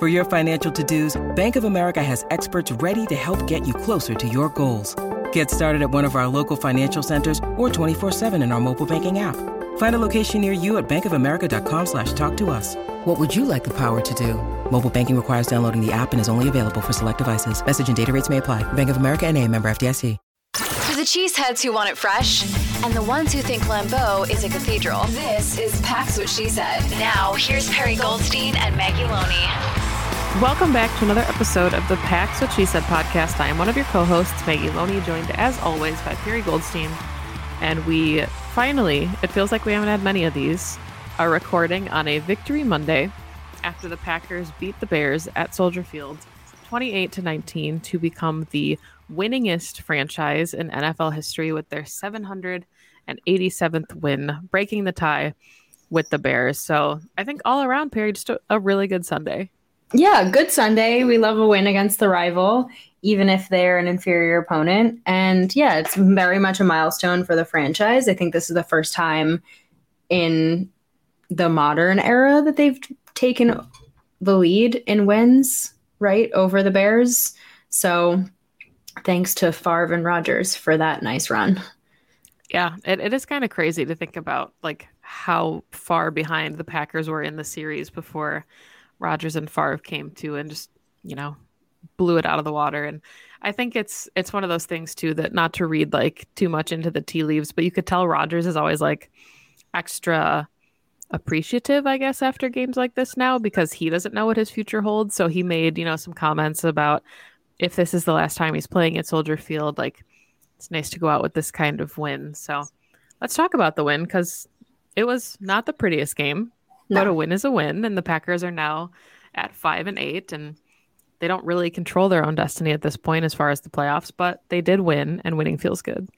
For your financial to-dos, Bank of America has experts ready to help get you closer to your goals. Get started at one of our local financial centers or 24-7 in our mobile banking app. Find a location near you at bankofamerica.com slash talk to us. What would you like the power to do? Mobile banking requires downloading the app and is only available for select devices. Message and data rates may apply. Bank of America and a member FDIC. For the cheeseheads who want it fresh and the ones who think Lambeau is a cathedral, this is Pax What She Said. Now, here's Perri Goldstein and Maggi Loney. Welcome back to another episode of the Pax What She Said podcast. I am one of your co-hosts, Maggi Loney, joined as always by Perri Goldstein. And we finally, it feels like we haven't had many of these, are recording on a victory Monday after the Packers beat the Bears at Soldier Field 28 to 19 to become the winningest franchise in NFL history with their 787th win, breaking the tie with the Bears. So I think all around, Perri, just a really good Sunday. Yeah, good Sunday. We love a win against the rival, even if they're an inferior opponent. And yeah, it's very much a milestone for the franchise. I think this is the first time in the modern era that they've taken the lead in wins, right, over the Bears. So thanks to Favre and Rodgers for that nice run. Yeah, it, it is kind of crazy to think about like how far behind the Packers were in the series before Rodgers and Favre came to and just, you know, blew it out of the water. And I think it's it's one of those things too that not to read like too much into the tea leaves, but you could tell Rodgers is always like extra appreciative, I guess, after games like this now because he doesn't know what his future holds. So he made, you know, some comments about if this is the last time he's playing at Soldier Field, like it's nice to go out with this kind of win. So let's talk about the win because it was not the prettiest game. No. But a win is a win, and the Packers are now at five and eight, and they don't really control their own destiny at this point as far as the playoffs. But they did win, and winning feels good.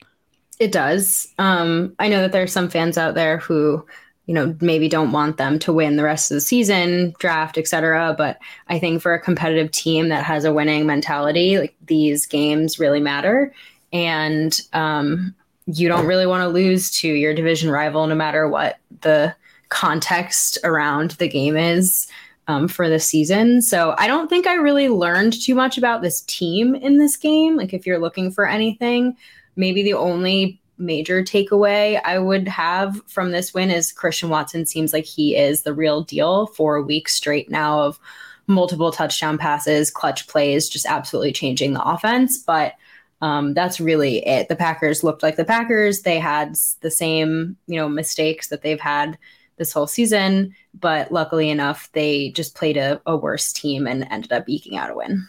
It does. Um, I know that there are some fans out there who, you know, maybe don't want them to win the rest of the season, draft, etc. But I think for a competitive team that has a winning mentality, like these games really matter, and um, you don't really want to lose to your division rival, no matter what the context around the game is um, for the season. So I don't think I really learned too much about this team in this game. Like, if you're looking for anything, maybe the only major takeaway I would have from this win is Christian Watson seems like he is the real deal for a week straight now of multiple touchdown passes, clutch plays, just absolutely changing the offense. But um, that's really it. The Packers looked like the Packers. They had the same, you know, mistakes that they've had this whole season. But luckily enough, they just played a, a worse team and ended up eking out a win.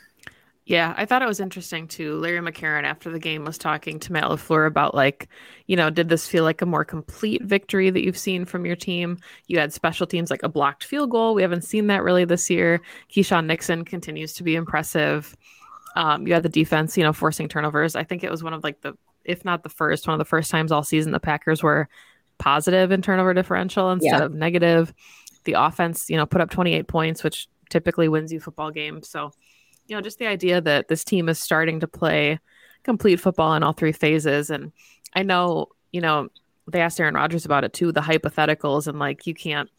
Yeah, I thought it was interesting too. Larry McCarren after the game was talking to Matt LaFleur about like, you know, did this feel like a more complete victory that you've seen from your team? You had special teams like a blocked field goal. We haven't seen that really this year. Keisean Nixon continues to be impressive. Um, you had the defense, you know, forcing turnovers. I think it was one of like the, if not the first, one of the first times all season the Packers were positive in turnover differential instead yeah. of negative. The offense, you know, put up 28 points, which typically wins you football games. So, you know, just the idea that this team is starting to play complete football in all three phases. And I know, you know, they asked Aaron Rodgers about it too, the hypotheticals, and like you can't,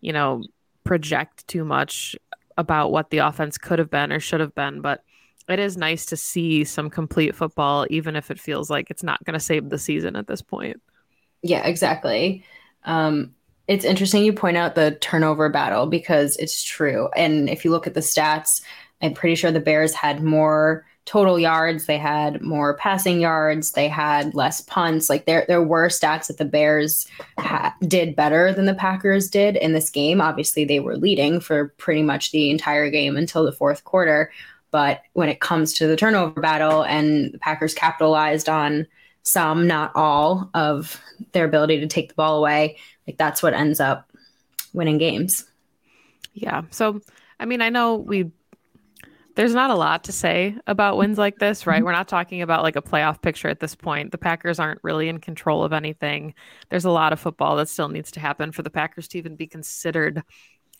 you know, project too much about what the offense could have been or should have been. But it is nice to see some complete football, even if it feels like it's not going to save the season at this point. Yeah, exactly. Um, it's interesting you point out the turnover battle because it's true. And if you look at the stats, I'm pretty sure the Bears had more total yards, they had more passing yards, they had less punts. Like there, there were stats that the Bears ha- did better than the Packers did in this game. Obviously, they were leading for pretty much the entire game until the fourth quarter. But when it comes to the turnover battle, and the Packers capitalized on some, not all, of their ability to take the ball away, like that's what ends up winning games. Yeah. So, I mean, I know we there's not a lot to say about wins like this, right? Mm-hmm. We're not talking about like a playoff picture at this point. The Packers aren't really in control of anything. There's a lot of football that still needs to happen for the Packers to even be considered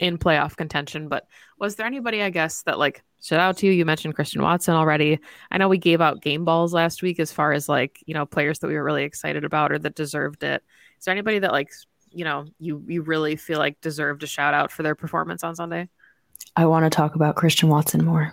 in playoff contention. But was there anybody, I guess, that like stood out to you? You mentioned Christian Watson already. I know we gave out game balls last week as far as like, you know, players that we were really excited about or that deserved it. Is there anybody that like, you know, you you really feel like deserved a shout out for their performance on Sunday? I want to talk about Christian Watson more.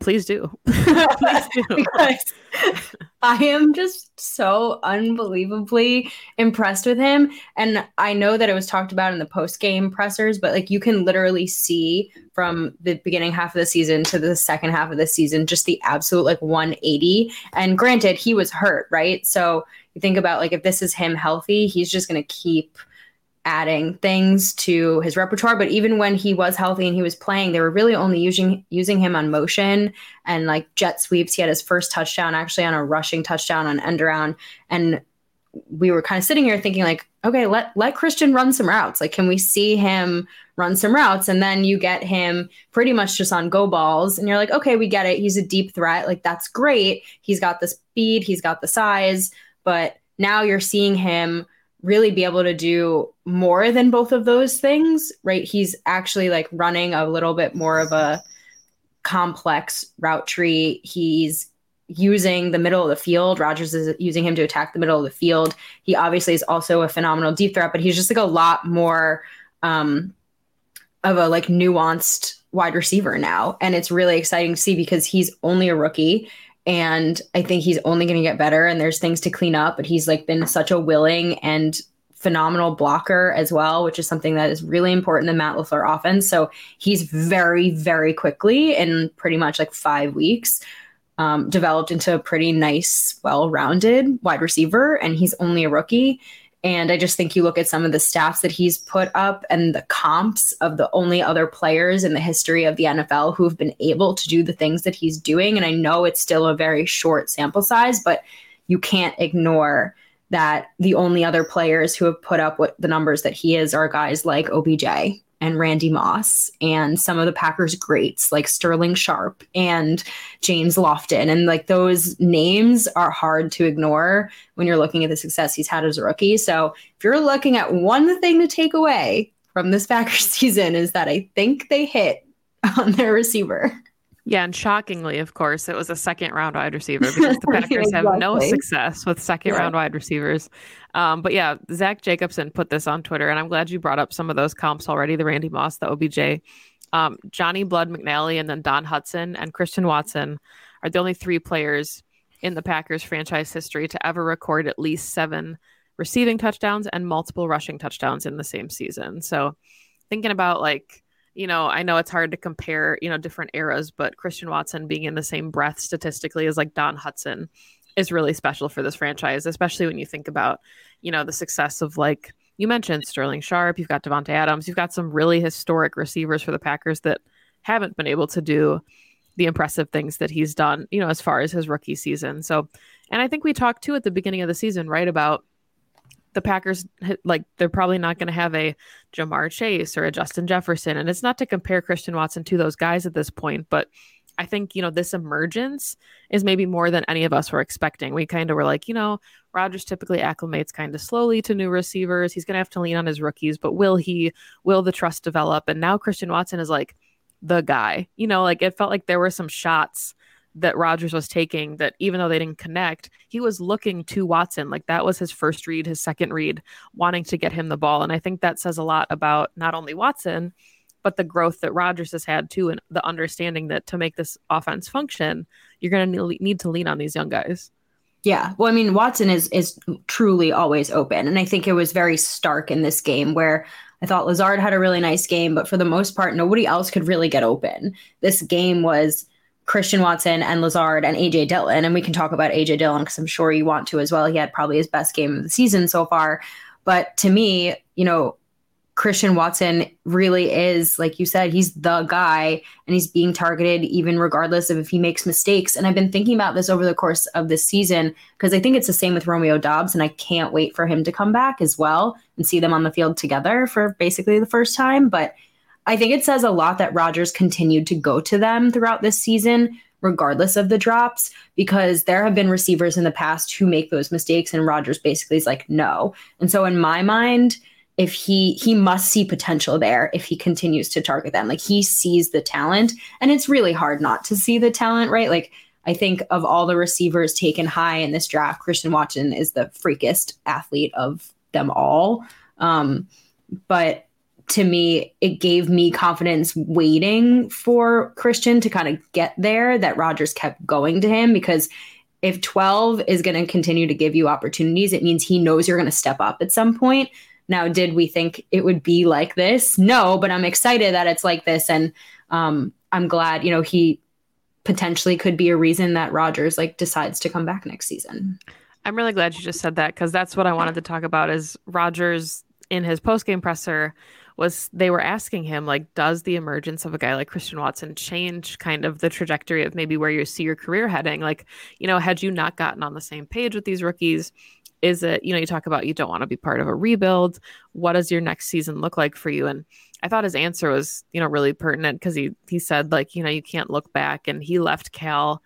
Please do. please do. I am just so unbelievably impressed with him. And I know that it was talked about in the post game pressers, but like you can literally see from the beginning half of the season to the second half of the season just the absolute like 180. And granted, he was hurt, right? So you think about like if this is him healthy, he's just going to keep adding things to his repertoire. But even when he was healthy and he was playing, they were really only using using him on motion and like jet sweeps. He had his first touchdown actually on a rushing touchdown on end around. And we were kind of sitting here thinking like, okay, let let Christian run some routes. Like, can we see him run some routes? And then you get him pretty much just on go balls, and you're like, okay, we get it. He's a deep threat. Like that's great. He's got the speed. He's got the size. But now you're seeing him really be able to do more than both of those things, right? He's actually like running a little bit more of a complex route tree. He's using the middle of the field. Rodgers is using him to attack the middle of the field. He obviously is also a phenomenal deep threat, but he's just like a lot more um, of a like nuanced wide receiver now. And it's really exciting to see because he's only a rookie and I think he's only going to get better and there's things to clean up, but he's like been such a willing and phenomenal blocker as well, which is something that is really important in Matt LaFleur offense. So he's very, very quickly in pretty much like five weeks um, developed into a pretty nice, well rounded wide receiver. And he's only a rookie. And I just think you look at some of the stats that he's put up and the comps of the only other players in the history of the NFL who've been able to do the things that he's doing. And I know it's still a very short sample size, but you can't ignore that the only other players who have put up what the numbers that he is are guys like OBJ and Randy Moss and some of the Packers greats like Sterling Sharpe and James Lofton. And like those names are hard to ignore when you're looking at the success he's had as a rookie. So if you're looking at one thing to take away from this Packers season is that I think they hit on their receiver. Yeah, and shockingly, of course, it was a second round wide receiver because the Packers exactly. have no success with second yeah. round wide receivers. Um, but yeah, Zach Jacobson put this on Twitter, and I'm glad you brought up some of those comps already the Randy Moss, the OBJ, um, Johnny Blood McNally, and then Don Hutson and Christian Watson are the only three players in the Packers franchise history to ever record at least seven receiving touchdowns and multiple rushing touchdowns in the same season. So thinking about like, you know, I know it's hard to compare, you know, different eras, but Christian Watson being in the same breath statistically as like Don Hutson is really special for this franchise, especially when you think about, you know, the success of like you mentioned Sterling Sharpe, you've got Davante Adams, you've got some really historic receivers for the Packers that haven't been able to do the impressive things that he's done, you know, as far as his rookie season. So, and I think we talked too at the beginning of the season, right, about the Packers like they're probably not going to have a Ja'Marr Chase or a Justin Jefferson and it's not to compare Christian Watson to those guys at this point but I think you know this emergence is maybe more than any of us were expecting. We kind of were like, you know, Rodgers typically acclimates kind of slowly to new receivers. He's going to have to lean on his rookies, but will he will the trust develop? And now Christian Watson is like the guy. You know, like it felt like there were some shots that Rodgers was taking that even though they didn't connect, he was looking to Watson. Like that was his first read, his second read, wanting to get him the ball. And I think that says a lot about not only Watson, but the growth that Rodgers has had too, and the understanding that to make this offense function, you're going to need to lean on these young guys. Yeah. Well, I mean, Watson is is truly always open. And I think it was very stark in this game where I thought Lazard had a really nice game, but for the most part, nobody else could really get open. This game was Christian Watson and Lazard and AJ Dillon. And we can talk about AJ Dillon because I'm sure you want to as well. He had probably his best game of the season so far. But to me, you know, Christian Watson really is, like you said, he's the guy and he's being targeted even regardless of if he makes mistakes. And I've been thinking about this over the course of this season because I think it's the same with Romeo Doubs. And I can't wait for him to come back as well and see them on the field together for basically the first time. But I think it says a lot that Rodgers continued to go to them throughout this season, regardless of the drops, because there have been receivers in the past who make those mistakes, and Rodgers basically is like, no. And so in my mind, if he he must see potential there if he continues to target them. Like he sees the talent and it's really hard not to see the talent right? Like i think of all the receivers taken high in this draft christian watson is the freakest athlete of them all. Um, but to me, it gave me confidence waiting for Christian to kind of get there that Rodgers kept going to him because if 12 is going to continue to give you opportunities, it means he knows you're going to step up at some point. Now, did we think it would be like this? No, but I'm excited that it's like this. And um, I'm glad, you know, he potentially could be a reason that Rodgers like decides to come back next season. I'm really glad you just said that because that's what I wanted to talk about is Rodgers in his post game presser was they were asking him like does the emergence of a guy like Christian Watson change kind of the trajectory of maybe where you see your career heading? Like you know had you not gotten on the same page with these rookies is it you know you talk about you don't want to be part of a rebuild. What does your next season look like for you? And I thought his answer was you know really pertinent because he he said like you know you can't look back and he left Cal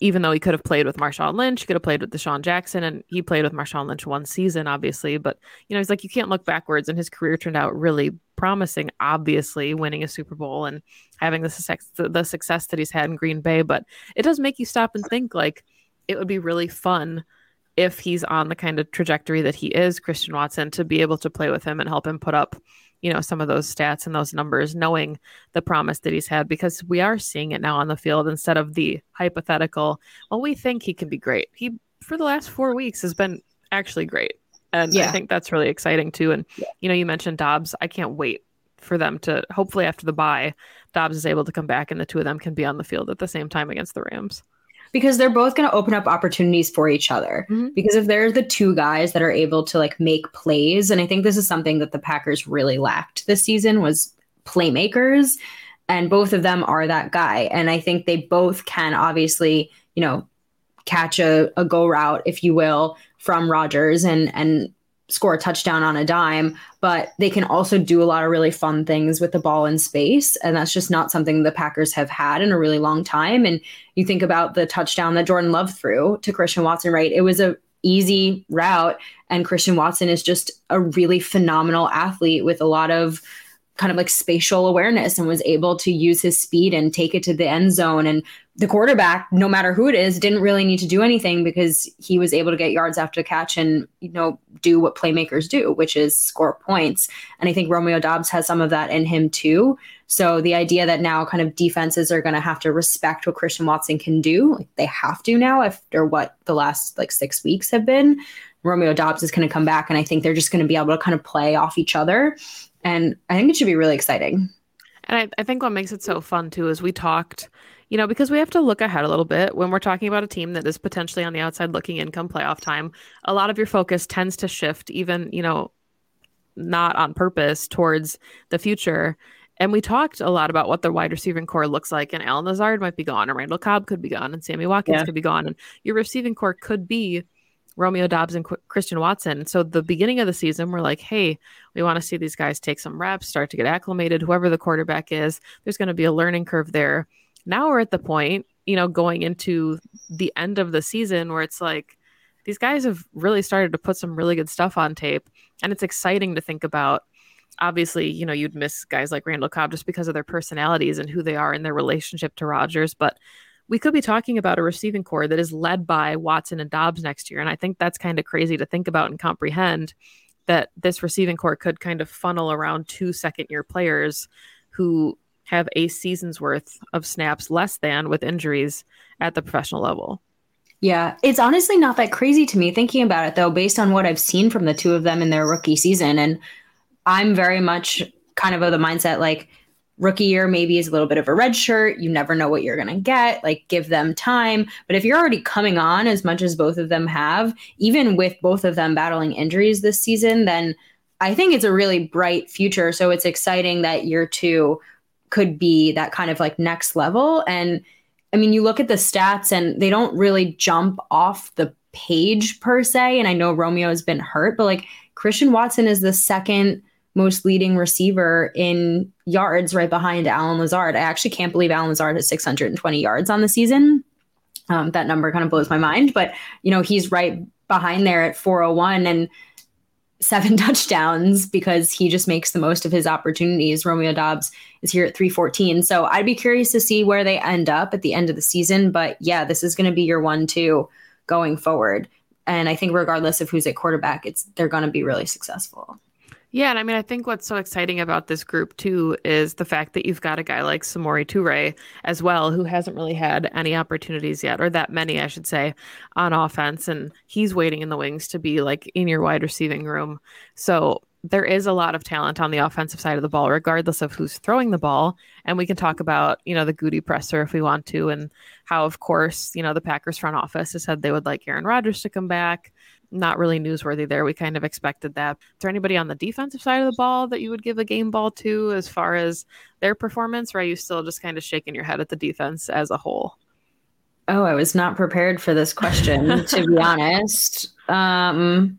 even though he could have played with Marshawn Lynch, he could have played with DeSean Jackson, and he played with Marshawn Lynch one season, obviously. But you know, he's like, you can't look backwards, and his career turned out really promising. Obviously, winning a Super Bowl and having the success, the success that he's had in Green Bay, but it does make you stop and think like it would be really fun if he's on the kind of trajectory that he is, Christian Watson, to be able to play with him and help him put up you know some of those stats and those numbers knowing the promise that he's had because we are seeing it now on the field instead of the hypothetical well we think he can be great. He for the last four weeks has been actually great. And yeah. i think that's really exciting too. And yeah. you know you mentioned Doubs. I can't wait for them to hopefully after the bye Doubs is able to come back and the two of them can be on the field at the same time against the rams because they're both going to open up opportunities for each other. Mm-hmm. Because if they're the two guys that are able to like make plays, and I think this is something that the Packers really lacked this season was playmakers, and both of them are that guy. And I think they both can obviously, you know, catch a, a go route, if you will, from Rodgers and and score a touchdown on a dime, but they can also do a lot of really fun things with the ball in space. And that's just not something the Packers have had in a really long time. And you think about the touchdown that Jordan Love threw to Christian Watson, right? It was a easy route. And Christian Watson is just a really phenomenal athlete with a lot of kind of like spatial awareness and was able to use his speed and take it to the end zone. And the quarterback, no matter who it is, didn't really need to do anything because he was able to get yards after the catch and, you know, do what playmakers do, which is score points. And I think Romeo Doubs has some of that in him too. So the idea that now kind of defenses are going to have to respect what Christian Watson can do, like they have to now after what the last like six weeks have been. Romeo Doubs is going to come back, and I think they're just going to be able to kind of play off each other. And I think it should be really exciting. And I, I think what makes it so fun too is we talked, you know, because we have to look ahead a little bit when we're talking about a team that is potentially on the outside looking in come playoff time. A lot of your focus tends to shift, even, you know, not on purpose towards the future. And we talked a lot about what the wide receiving core looks like, and Allen Lazard might be gone, and Randall Cobb could be gone, and Sammy Watkins yeah. could be gone, and your receiving core could be Romeo Doubs and Qu- Christian Watson. So the beginning of the season, we're like, hey, we want to see these guys take some reps, start to get acclimated. Whoever the quarterback is, there's going to be a learning curve there. Now we're at the point, you know, going into the end of the season where it's like these guys have really started to put some really good stuff on tape, and it's exciting to think about. Obviously, you know, you'd miss guys like Randall Cobb just because of their personalities and who they are in their relationship to Rodgers, but we could be talking about a receiving core that is led by Watson and Doubs next year. And I think that's kind of crazy to think about and comprehend that this receiving core could kind of funnel around two second year players who have a season's worth of snaps less than with injuries at the professional level. Yeah, it's honestly not that crazy to me thinking about it though, based on what I've seen from the two of them in their rookie season. And I'm very much kind of of the mindset like rookie year maybe is a little bit of a red shirt. You never know what you're going to get. Like, give them time. But if you're already coming on as much as both of them have, even with both of them battling injuries this season, then I think it's a really bright future. So it's exciting that year two could be that kind of like next level. And I mean, you look at the stats and they don't really jump off the page per se. And I know Romeo has been hurt, but like Christian Watson is the second most leading receiver in yards right behind Allen Lazard. I actually can't believe Allen Lazard has 620 yards on the season. Um, that number kind of blows my mind, but you know, he's right behind there at 401 and seven touchdowns because he just makes the most of his opportunities. Romeo Doubs is here at 314. So I'd be curious to see where they end up at the end of the season. But yeah, this is going to be your one, two going forward. And I think regardless of who's at quarterback, it's they're going to be really successful. Yeah, and I mean, I think what's so exciting about this group too is the fact that you've got a guy like Samori Toure as well, who hasn't really had any opportunities yet, or that many, I should say, on offense, and he's waiting in the wings to be like in your wide receiving room. So there is a lot of talent on the offensive side of the ball, regardless of who's throwing the ball. And we can talk about, you know, the Gutey presser if we want to, and how, of course, you know, the Packers front office has said they would like Aaron Rodgers to come back not really newsworthy there. We kind of expected that. Is there anybody on the defensive side of the ball that you would give a game ball to as far as their performance, or are you still just kind of shaking your head at the defense as a whole? Oh, I was not prepared for this question, to be honest. Um,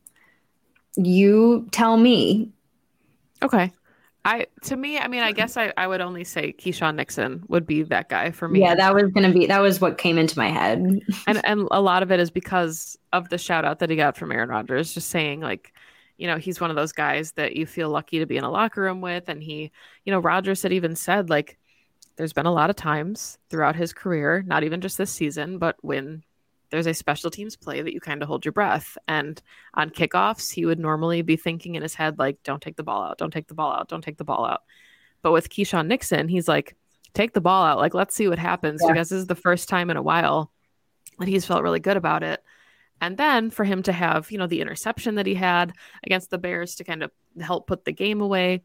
you tell me. Okay. I to me, I mean, I guess I, I would only say Keisean Nixon would be that guy for me. Yeah, that was gonna be that was what came into my head. and and a lot of it is because of the shout out that he got from Aaron Rodgers, just saying like, you know, he's one of those guys that you feel lucky to be in a locker room with. And he, you know, Rodgers had even said like there's been a lot of times throughout his career, not even just this season, but when there's a special teams play that you kind of hold your breath. And on kickoffs, he would normally be thinking in his head, like, don't take the ball out, don't take the ball out, don't take the ball out. But with Keisean Nixon, he's like, take the ball out. Like, let's see what happens yeah. because this is the first time in a while that he's felt really good about it. And then for him to have, you know, the interception that he had against the Bears to kind of help put the game away.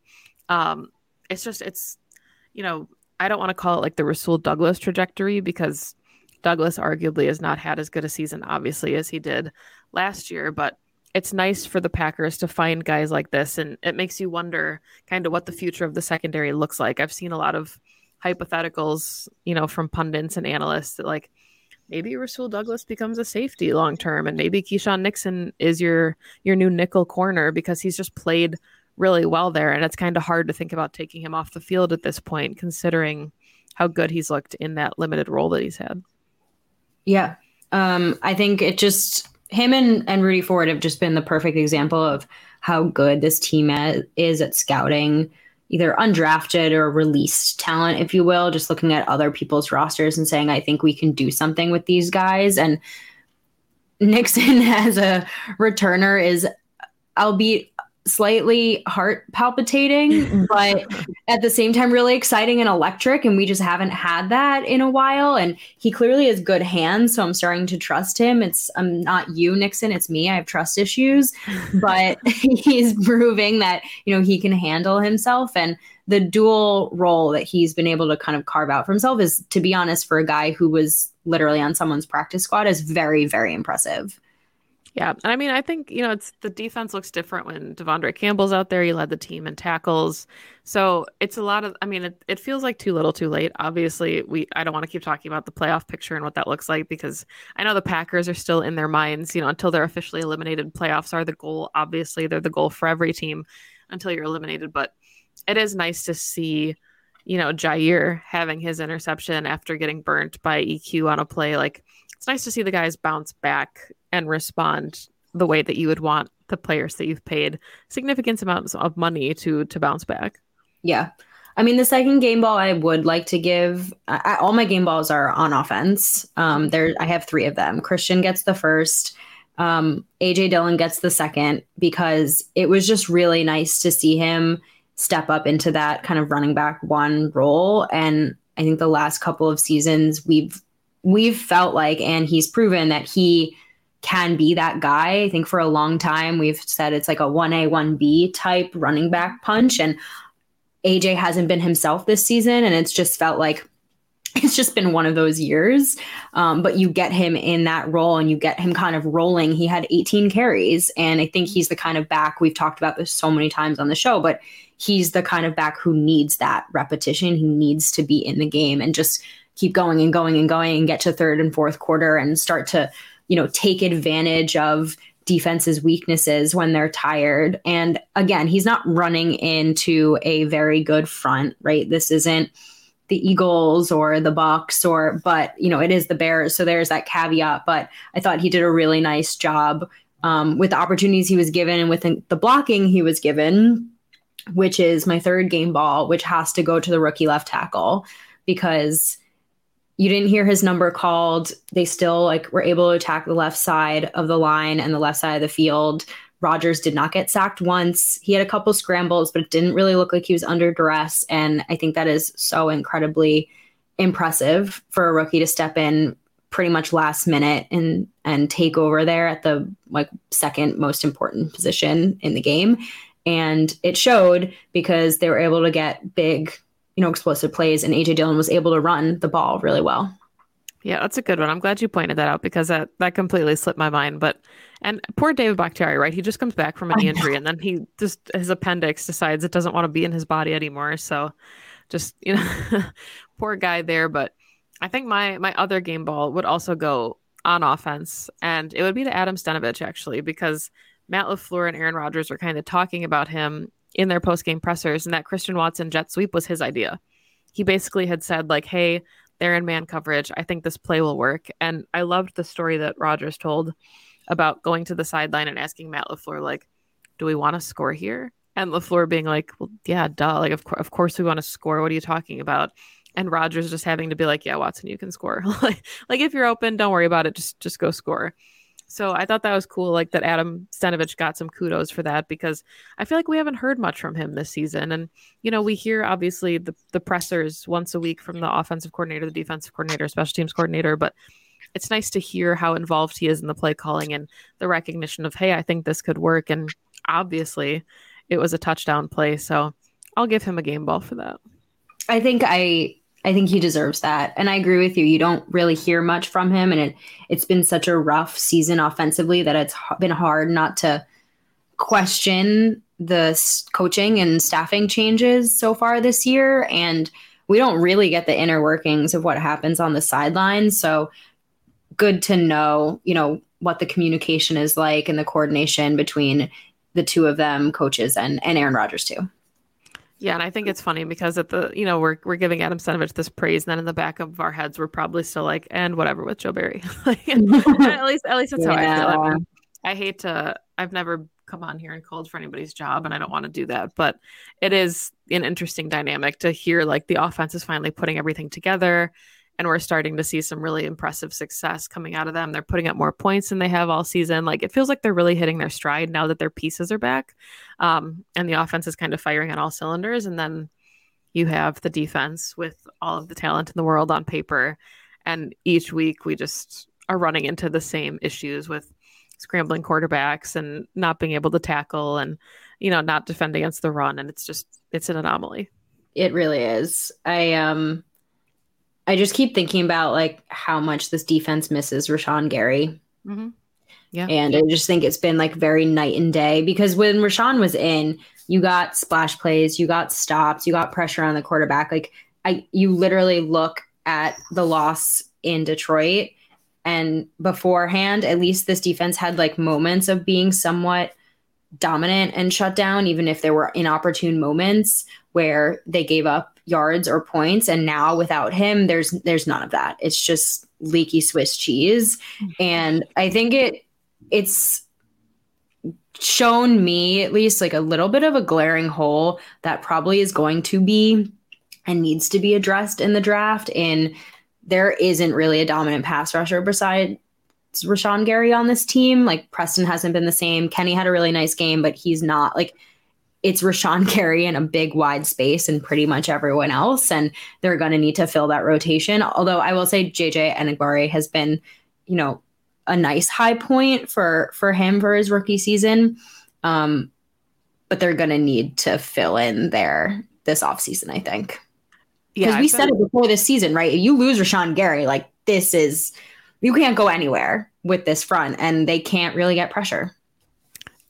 Um, it's just, it's, you know, I don't want to call it like the Rasul Douglas trajectory because Douglas arguably has not had as good a season, obviously, as he did last year, but it's nice for the Packers to find guys like this. And it makes you wonder kind of what the future of the secondary looks like. I've seen a lot of hypotheticals, you know, from pundits and analysts that like maybe Rasul Douglas becomes a safety long term and maybe Keisean Nixon is your your new nickel corner because he's just played really well there. And it's kind of hard to think about taking him off the field at this point, considering how good he's looked in that limited role that he's had. Yeah. Um, I think it just him and, and Rudy Ford have just been the perfect example of how good this team is at scouting either undrafted or released talent, if you will, just looking at other people's rosters and saying, I think we can do something with these guys. And Nixon as a returner is, albeit slightly heart palpitating, but at the same time, really exciting and electric. And we just haven't had that in a while. And he clearly has good hands. So I'm starting to trust him. It's I'm not you, Nixon. It's me. I have trust issues, but he's proving that, you know, he can handle himself. And the dual role that he's been able to kind of carve out for himself is, to be honest, for a guy who was literally on someone's practice squad, is very, very impressive. Yeah. And I mean, I think, you know, it's the defense looks different when De'Vondre Campbell's out there. He led the team in tackles. So it's a lot of, I mean, it, it feels like too little too late. Obviously, we, I don't want to keep talking about the playoff picture and what that looks like because I know the Packers are still in their minds, you know, until they're officially eliminated. Playoffs are the goal. Obviously, they're the goal for every team until you're eliminated. But it is nice to see, you know, Jair having his interception after getting burnt by EQ on a play. Like, it's nice to see the guys bounce back and respond the way that you would want the players that you've paid significant amounts of money to to bounce back. Yeah. I mean, the second game ball I would like to give. I, all my game balls are on offense. Um, there, I have three of them. Christian gets the first. Um, AJ Dillon gets the second because it was just really nice to see him step up into that kind of running back one role. And I think the last couple of seasons we've we've felt like, and he's proven that he can be that guy. I think for a long time we've said it's like a 1A, 1B type running back punch. And AJ hasn't been himself this season. And it's just felt like it's just been one of those years. Um, but you get him in that role and you get him kind of rolling. He had 18 carries. And I think he's the kind of back we've talked about this so many times on the show, but he's the kind of back who needs that repetition. He needs to be in the game and just keep going and going and going and get to third and fourth quarter and start to, you know, take advantage of defense's weaknesses when they're tired. And again, he's not running into a very good front, right? This isn't the Eagles or the Bucks or but you know, it is the Bears, so there's that caveat, but I thought he did a really nice job um, with the opportunities he was given and with the blocking he was given, which is my third game ball, which has to go to the rookie left tackle because you didn't hear his number called. They still like were able to attack the left side of the line and the left side of the field. Rodgers did not get sacked once. He had a couple scrambles, but it didn't really look like he was under duress. And I think that is so incredibly impressive for a rookie to step in pretty much last minute and and take over there at the like second most important position in the game. And it showed because they were able to get big you know, explosive plays, and AJ Dillon was able to run the ball really well. Yeah, that's a good one. I'm glad you pointed that out because that, that completely slipped my mind. But and poor David Bakhtiari, right? He just comes back from an injury and then he just his appendix decides it doesn't want to be in his body anymore. So just, you know, poor guy there. But I think my my other game ball would also go on offense. And it would be to Adam Stenavich actually, because Matt LaFleur and Aaron Rodgers were kind of talking about him in their post game pressers, and that Christian Watson jet sweep was his idea. He basically had said, like, hey, they're in man coverage. I think this play will work. And I loved the story that Rodgers told about going to the sideline and asking Matt LaFleur, like, do we want to score here? And LaFleur being like, well, yeah, duh. Like, of, co- of course we want to score. What are you talking about? And Rodgers just having to be like, yeah, Watson, you can score. like, like if you're open, don't worry about it. Just, just go score. So I thought that was cool, like that Adam Stenavich got some kudos for that because I feel like we haven't heard much from him this season. And, you know, we hear obviously the, the pressers once a week from the offensive coordinator, the defensive coordinator, special teams coordinator, but it's nice to hear how involved he is in the play calling and the recognition of, hey, I think this could work. And obviously it was a touchdown play. So I'll give him a game ball for that. I think I I think he deserves that. And I agree with you. You don't really hear much from him. And it, it's been such a rough season offensively that it's been hard not to question the coaching and staffing changes so far this year. And we don't really get the inner workings of what happens on the sidelines. So good to know, you know, what the communication is like and the coordination between the two of them, coaches and, and Aaron Rodgers too. Yeah, and I think it's funny because at the you know we're we're giving Adam Stenavich this praise, and then in the back of our heads we're probably still like, and whatever with Joe Barry. at least at least that's yeah. how I feel. I, mean, I hate to. I've never come on here and called for anybody's job, and I don't want to do that. But it is an interesting dynamic to hear like the offense is finally putting everything together and we're starting to see some really impressive success coming out of them. They're putting up more points than they have all season. Like it feels like they're really hitting their stride now that their pieces are back, um, and the offense is kind of firing on all cylinders. And then you have the defense with all of the talent in the world on paper, and each week we just are running into the same issues with scrambling quarterbacks and not being able to tackle and you know not defend against the run and it's just it's an anomaly it really is i um I just keep thinking about like how much this defense misses Rashan Gary. Mm-hmm. Yeah. And I just think it's been like very night and day because when Rashan was in, you got splash plays, you got stops, you got pressure on the quarterback. Like I you literally look at the loss in Detroit and beforehand, at least this defense had like moments of being somewhat dominant and shut down, even if there were inopportune moments where they gave up yards or points and now without him there's there's none of that it's just leaky swiss cheese and i think it it's shown me at least like a little bit of a glaring hole that probably is going to be and needs to be addressed in the draft and there isn't really a dominant pass rusher beside Rashan Gary on this team. Like Preston hasn't been the same. Kenny had a really nice game, but he's not like it's Rashan Gary in a big wide space and pretty much everyone else. And they're going to need to fill that rotation. Although I will say JJ Enagbare has been, you know, a nice high point for for him for his rookie season. Um, but they're going to need to fill in there this offseason, I think. Yeah. Because yeah, we said it before this season, right? If you lose Rashan Gary, like this is you can't go anywhere with this front, and they can't really get pressure.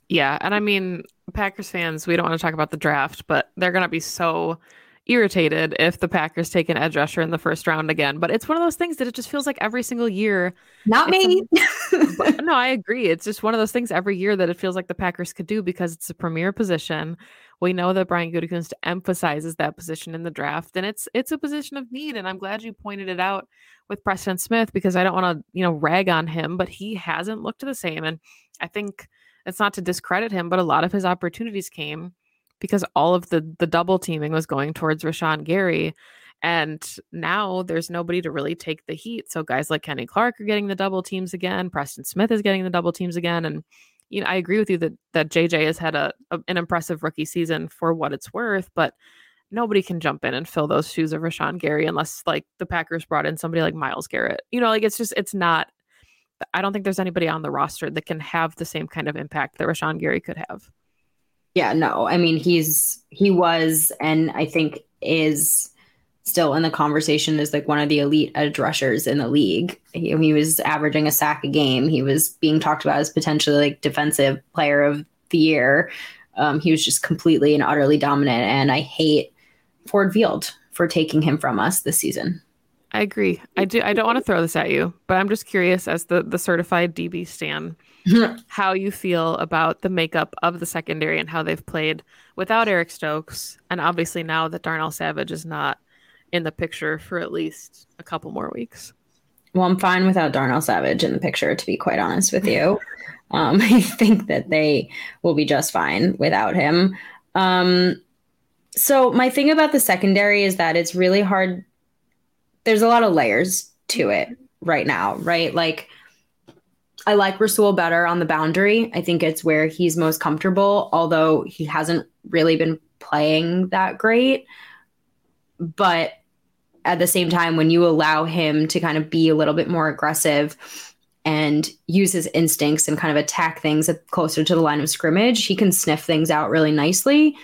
Yeah, and I mean, Packers fans, we don't want to talk about the draft, but they're going to be so irritated if the Packers take an edge rusher in the first round again. But it's one of those things that it just feels like every single year. Not me. A, no, I agree. It's just one of those things every year that it feels like the Packers could do because it's a premier position. We know that Brian Gutekunst emphasizes that position in the draft, and it's it's a position of need. And I'm glad you pointed it out with Preston Smith because I don't want to you know rag on him, but he hasn't looked the same. And I think it's not to discredit him, but a lot of his opportunities came because all of the the double teaming was going towards Rashan Gary. And now there's nobody to really take the heat. So guys like Kenny Clark are getting the double teams again. Preston Smith is getting the double teams again. And you know, I agree with you that that JJ has had a, a an impressive rookie season for what it's worth, but nobody can jump in and fill those shoes of Rashan Gary unless like the Packers brought in somebody like Myles Garrett. You know, like it's just it's not I don't think there's anybody on the roster that can have the same kind of impact that Rashan Gary could have. Yeah, no. I mean, he's he was and I think is still in the conversation as like one of the elite edge rushers in the league. He, he was averaging a sack a game. He was being talked about as potentially like defensive player of the year. Um, he was just completely and utterly dominant, and I hate Ford Field for taking him from us this season. I agree. I do. I don't want to throw this at you, but I'm just curious, as the the certified DB stan, how you feel about the makeup of the secondary and how they've played without Eric Stokes, and obviously now that Darnell Savage is not in the picture for at least a couple more weeks. Well, I'm fine without Darnell Savage in the picture, to be quite honest with you. Um, I think that they will be just fine without him. Um, so, my thing about the secondary is that it's really hard. There's a lot of layers to it right now, right? Like, I like Rasul better on the boundary. I think it's where he's most comfortable, although he hasn't really been playing that great. But at the same time, when you allow him to kind of be a little bit more aggressive and use his instincts and kind of attack things closer to the line of scrimmage, he can sniff things out really nicely.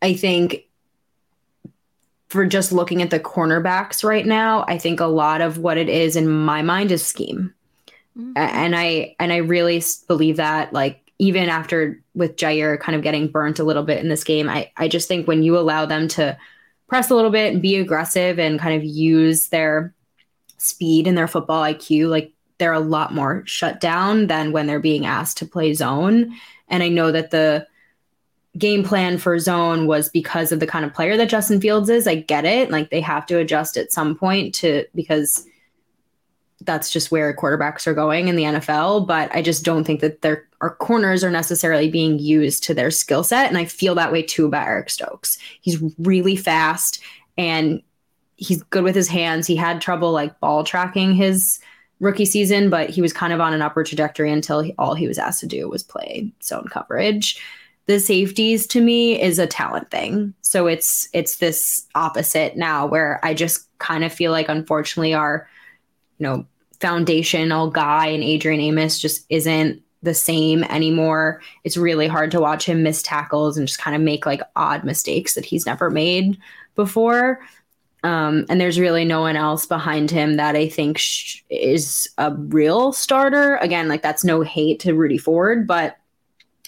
I think for just looking at the cornerbacks right now, I think a lot of what it is in my mind is scheme. Mm-hmm. And I and I really believe that like even after with Jair kind of getting burnt a little bit in this game, I I just think when you allow them to press a little bit and be aggressive and kind of use their speed and their football IQ, like they're a lot more shut down than when they're being asked to play zone. And I know that the game plan for zone was because of the kind of player that Justin Fields is. I get it. Like they have to adjust at some point to because that's just where quarterbacks are going in the NFL. But I just don't think that their our corners are necessarily being used to their skill set. And I feel that way too about Eric Stokes. He's really fast and he's good with his hands. He had trouble like ball tracking his rookie season, but he was kind of on an upward trajectory until he, all he was asked to do was play zone coverage. The safeties to me is a talent thing. So it's it's this opposite now where I just kind of feel like unfortunately our you know foundational guy and Adrian Amos just isn't the same anymore. It's really hard to watch him miss tackles and just kind of make like odd mistakes that he's never made before. Um, and there's really no one else behind him that I think sh- is a real starter. Again, like that's no hate to Rudy Ford, but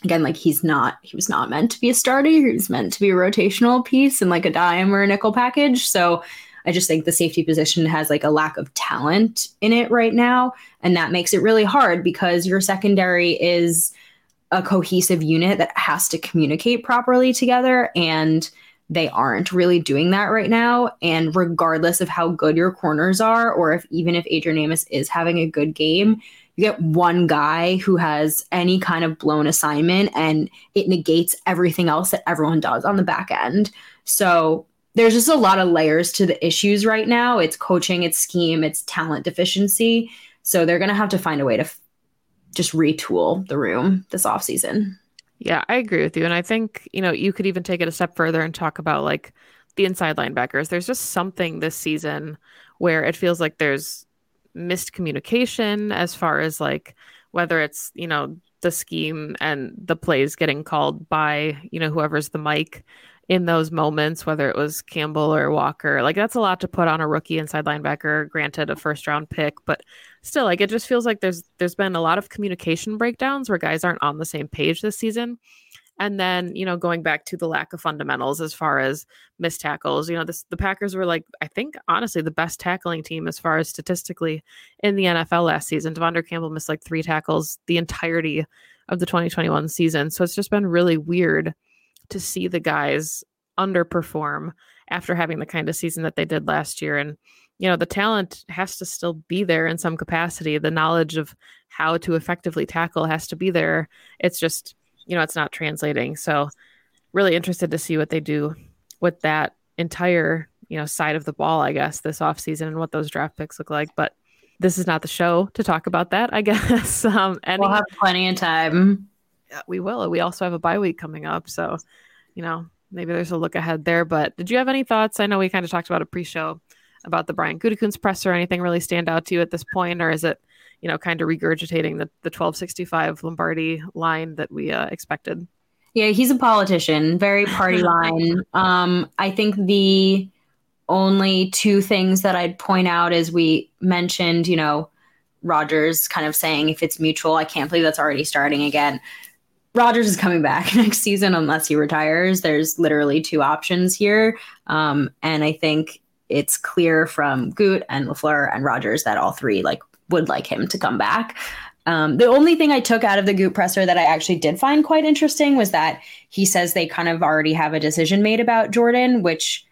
again, like he's not, he was not meant to be a starter. He was meant to be a rotational piece and like a dime or a nickel package. So I just think the safety position has like a lack of talent in it right now. And that makes it really hard because your secondary is a cohesive unit that has to communicate properly together. And they aren't really doing that right now. And regardless of how good your corners are, or if even if Adrian Amos is having a good game, you get one guy who has any kind of blown assignment and it negates everything else that everyone does on the back end. So there's just a lot of layers to the issues right now. It's coaching, it's scheme, it's talent deficiency. So they're going to have to find a way to f- just retool the room this offseason. Yeah, I agree with you. And I think, you know, you could even take it a step further and talk about like the inside linebackers. There's just something this season where it feels like there's missed communication as far as like whether it's, you know, the scheme and the plays getting called by, you know, whoever's the mic in those moments, whether it was Campbell or Walker. Like that's a lot to put on a rookie inside linebacker, granted a first round pick, but still like it just feels like there's there's been a lot of communication breakdowns where guys aren't on the same page this season. And then, you know, going back to the lack of fundamentals as far as missed tackles, you know, this, the Packers were like, I think, honestly, the best tackling team as far as statistically in the NFL last season. De'Vondre Campbell missed like three tackles the entirety of the 2021 season. So it's just been really weird to see the guys underperform after having the kind of season that they did last year. And, you know, the talent has to still be there in some capacity. The knowledge of how to effectively tackle has to be there. It's just, you know, it's not translating. So really interested to see what they do with that entire, you know, side of the ball, I guess, this offseason and what those draft picks look like. But this is not the show to talk about that, I guess. Um, and we'll have plenty of time. Yeah, we will. We also have a bye week coming up. So, you know, maybe there's a look ahead there. But did you have any thoughts? I know we kind of talked about a pre show about the Brian Gutekunst press Or anything really stand out to you at this point, or is it you know, kind of regurgitating the, the 1265 Lombardi line that we uh, expected. Yeah, he's a politician, very party line. Um, I think the only two things that I'd point out is we mentioned, you know, Rodgers kind of saying if it's mutual, I can't believe that's already starting again. Rodgers is coming back next season unless he retires. There's literally two options here. Um, and I think it's clear from Goot and LaFleur and Rodgers that all three like would like him to come back. Um, the only thing I took out of the Goot presser that I actually did find quite interesting was that he says they kind of already have a decision made about Jordan, which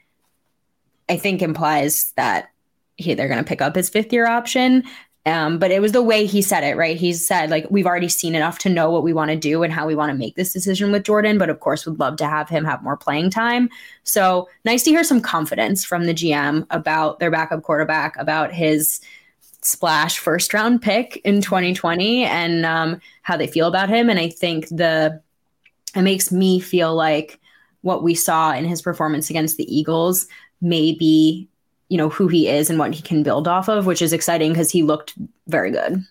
I think implies that he, they're going to pick up his fifth year option. Um, but it was the way he said it, right? He said, like, we've already seen enough to know what we want to do and how we want to make this decision with Jordan. But of course, would love to have him have more playing time. So nice to hear some confidence from the GM about their backup quarterback, about his splash first round pick in 2020 and um, how they feel about him. And I think the it makes me feel like what we saw in his performance against the Eagles may be, you know, who he is and what he can build off of, which is exciting because he looked very good.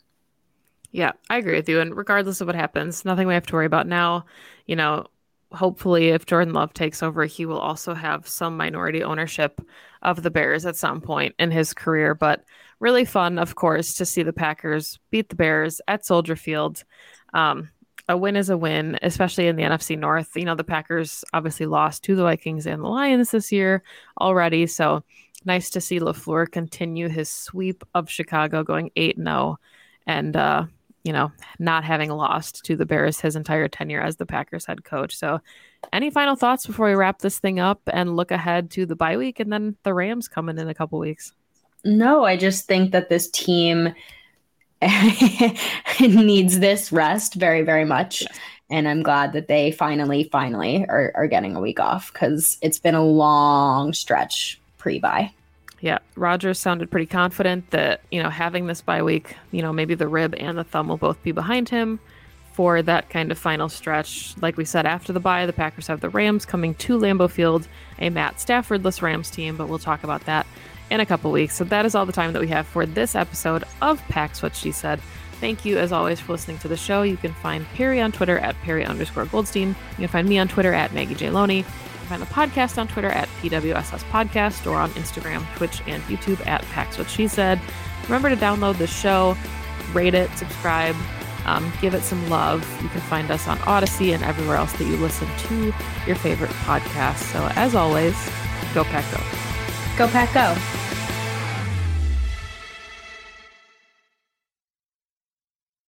Yeah, I agree with you. And regardless of what happens, nothing we have to worry about now. You know, hopefully, if Jordan Love takes over, he will also have some minority ownership of the Bears at some point in his career. But really fun, of course, to see the Packers beat the Bears at Soldier Field. Um, a win is a win, especially in the NFC North. You know, the Packers obviously lost to the Vikings and the Lions this year already. So nice to see LaFleur continue his sweep of Chicago going 8 0 and, uh, you know, not having lost to the Bears his entire tenure as the Packers head coach. So, any final thoughts before we wrap this thing up and look ahead to the bye week and then the Rams coming in a couple weeks? No, I just think that this team needs this rest very, very much. Yes. And I'm glad that they finally, finally are, are getting a week off because it's been a long stretch pre bye. Yeah, Rodgers sounded pretty confident that, you know, having this bye week, you know, maybe the rib and the thumb will both be behind him for that kind of final stretch. Like we said, after the bye, the Packers have the Rams coming to Lambeau Field, a Matt Staffordless Rams team, but we'll talk about that in a couple weeks. So that is all the time that we have for this episode of Pax What She Said. Thank you, as always, for listening to the show. You can find Perri on Twitter at Perri underscore Goldstein. You can find me on Twitter at Maggi J. Loney. You can find the podcast on Twitter at PWSS Podcast or on Instagram, Twitch, and YouTube at Pax What She Said. Remember to download the show, rate it, subscribe, um, give it some love. You can find us on Audacy and everywhere else that you listen to your favorite podcast. So, as always, go Pack Go. Go Pack Go!